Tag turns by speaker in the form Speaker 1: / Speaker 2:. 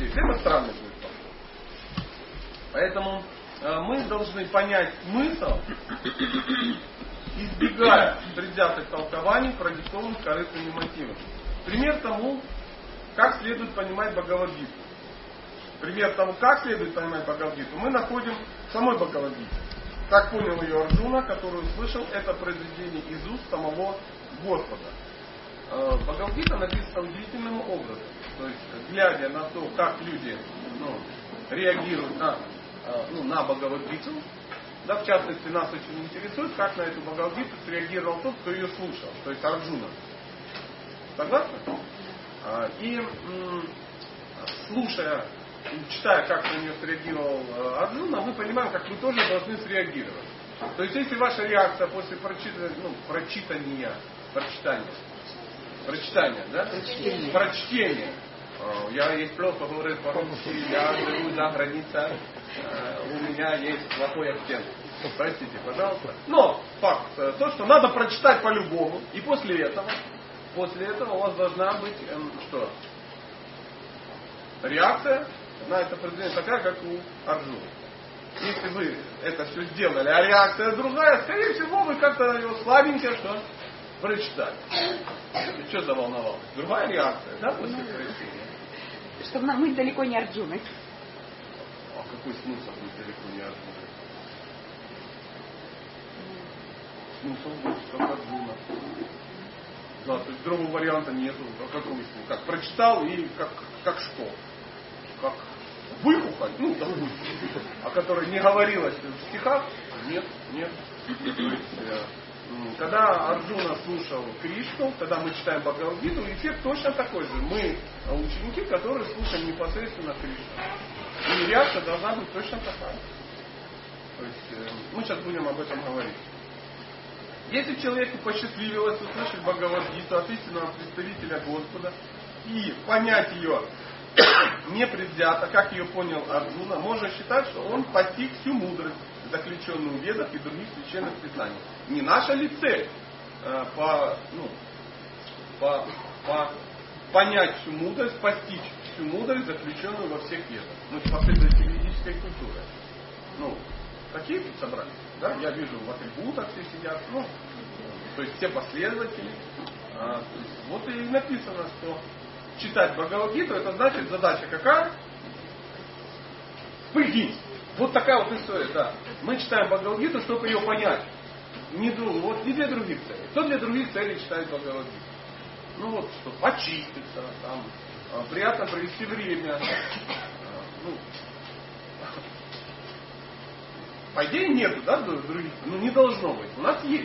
Speaker 1: честь. Это странный будет. Поэтому э, мы должны понять смысл, избегая предвзятых толкований, продиктованных корыстными мотивами. Пример тому, как следует понимать Бхагавадгиту. Пример тому, как следует понимать Бхагавадгиту, мы находим в самой Бхагавадгите. Так понял ее Арджуна, который услышал это произведение из уст самого Господа. Э, Бхагавадгита написана удивительным образом. То есть, глядя на то, как люди ну, реагируют на, э, ну, на Бхагавадгиту, да, в частности, нас очень интересует, как на эту Бхагавадгиту среагировал тот, кто ее слушал, то есть Арджуна. Согласны? А, и слушая, читая, как на нее среагировал э, Арджуна, мы понимаем, как вы тоже должны среагировать. То есть, если ваша реакция после прочитания, ну, прочитания, прочитания, прочитания, да? Прочтение. Прочтение. Я есть плохо говорю по-русски, я живу за границей, э, у меня есть плохой акцент. Простите, пожалуйста. Но факт, э, то, что надо прочитать по-любому, и после этого После этого у вас должна быть эм, что? Реакция на это произведение такая, как у Арджуна. Если вы это все сделали, а реакция другая, скорее всего, вы как-то его слабенько что прочитали. И что заволновалось? Другая реакция, да, после ну, прочтения?
Speaker 2: Что мы далеко не Арджуны.
Speaker 1: А какой смысл быть далеко не Арджуны? Смысл будет как Арджуна. Да, то есть другого варианта нету. А как, как прочитал и как, как что? Как выхухоль, ну, о которой не говорилось в стихах, нет, нет. Когда Арджуна слушал Кришну, когда мы читаем Бхагавадгиту, эффект точно такой же. Мы ученики, которые слушаем непосредственно Кришну. И реакция должна быть точно такая. То есть э, мы сейчас будем об этом говорить. Если человеку посчастливилось услышать Бхагавадгиту от истинного представителя Господа и понять ее не предвзято, как ее понял Арджуна, можно считать, что он постиг всю мудрость, заключенную в ведах и других священных писаниях. Не наша ли цель э, по, ну, по, по понять всю мудрость, постичь всю мудрость, заключенную во всех ведах, ну, последователи ведической культуры. Ну, Такие тут собрались. Да? Я вижу в атрибутах все сидят. Ну, то есть все последователи. А, есть, вот и написано, что читать Бхагавадгиту, это значит задача какая? Прикинь. Вот такая вот история, да. Мы читаем Бхагавадгиту, чтобы ее понять. Не, вот не для других целей. Кто для других целей читает Бхагавадгиту? Ну вот, что почиститься, там, а, приятно провести время. А, ну, по идее нету, да, других, ну не должно быть. У нас есть.